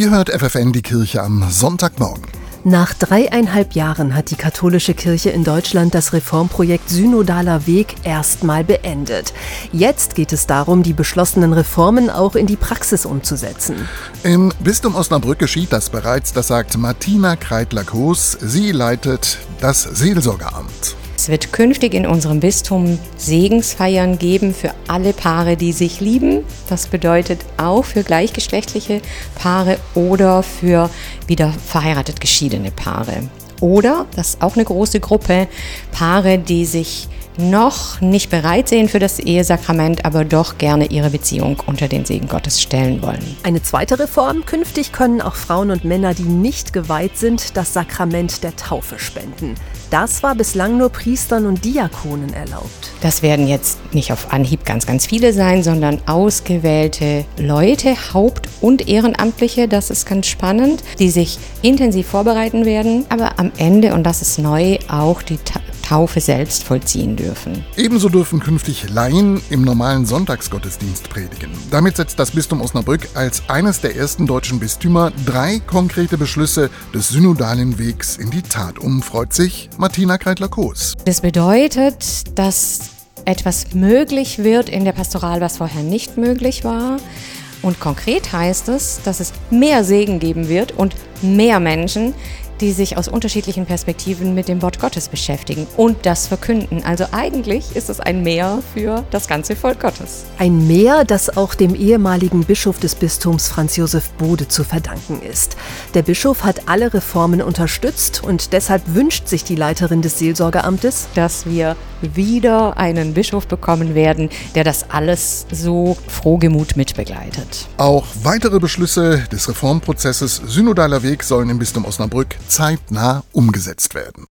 Ihr hört FFN die Kirche am Sonntagmorgen. Nach dreieinhalb Jahren hat die katholische Kirche in Deutschland das Reformprojekt Synodaler Weg erstmal beendet. Jetzt geht es darum, die beschlossenen Reformen auch in die Praxis umzusetzen. Im Bistum Osnabrück geschieht das bereits, das sagt Martina Kreitler-Koos. Sie leitet das Seelsorgeramt. Es wird künftig in unserem Bistum Segensfeiern geben für alle Paare, die sich lieben. Das bedeutet auch für gleichgeschlechtliche Paare oder für wieder verheiratet geschiedene Paare. Oder, das ist auch eine große Gruppe, Paare, die sich noch nicht bereit sehen für das Ehesakrament, aber doch gerne ihre Beziehung unter den Segen Gottes stellen wollen. Eine zweite Reform, künftig können auch Frauen und Männer, die nicht geweiht sind, das Sakrament der Taufe spenden. Das war bislang nur Priestern und Diakonen erlaubt. Das werden jetzt nicht auf Anhieb ganz, ganz viele sein, sondern ausgewählte Leute, Haupt- und Ehrenamtliche, das ist ganz spannend, die sich intensiv vorbereiten werden, aber am Ende, und das ist neu, auch die Taufe selbst vollziehen dürfen. Ebenso dürfen künftig Laien im normalen Sonntagsgottesdienst predigen. Damit setzt das Bistum Osnabrück als eines der ersten deutschen Bistümer drei konkrete Beschlüsse des synodalen Wegs in die Tat um, freut sich Martina Kreitler-Koos. Das bedeutet, dass etwas möglich wird in der Pastoral, was vorher nicht möglich war. Und konkret heißt es, dass es mehr Segen geben wird und mehr Menschen, die sich aus unterschiedlichen Perspektiven mit dem Wort Gottes beschäftigen und das verkünden. Also eigentlich ist es ein Mehr für das ganze Volk Gottes. Ein Mehr, das auch dem ehemaligen Bischof des Bistums Franz Josef Bode zu verdanken ist. Der Bischof hat alle Reformen unterstützt und deshalb wünscht sich die Leiterin des Seelsorgeamtes, dass wir wieder einen Bischof bekommen werden, der das alles so frohgemut mitbegleitet. Auch weitere Beschlüsse des Reformprozesses Synodaler Weg sollen im Bistum Osnabrück zeitnah umgesetzt werden.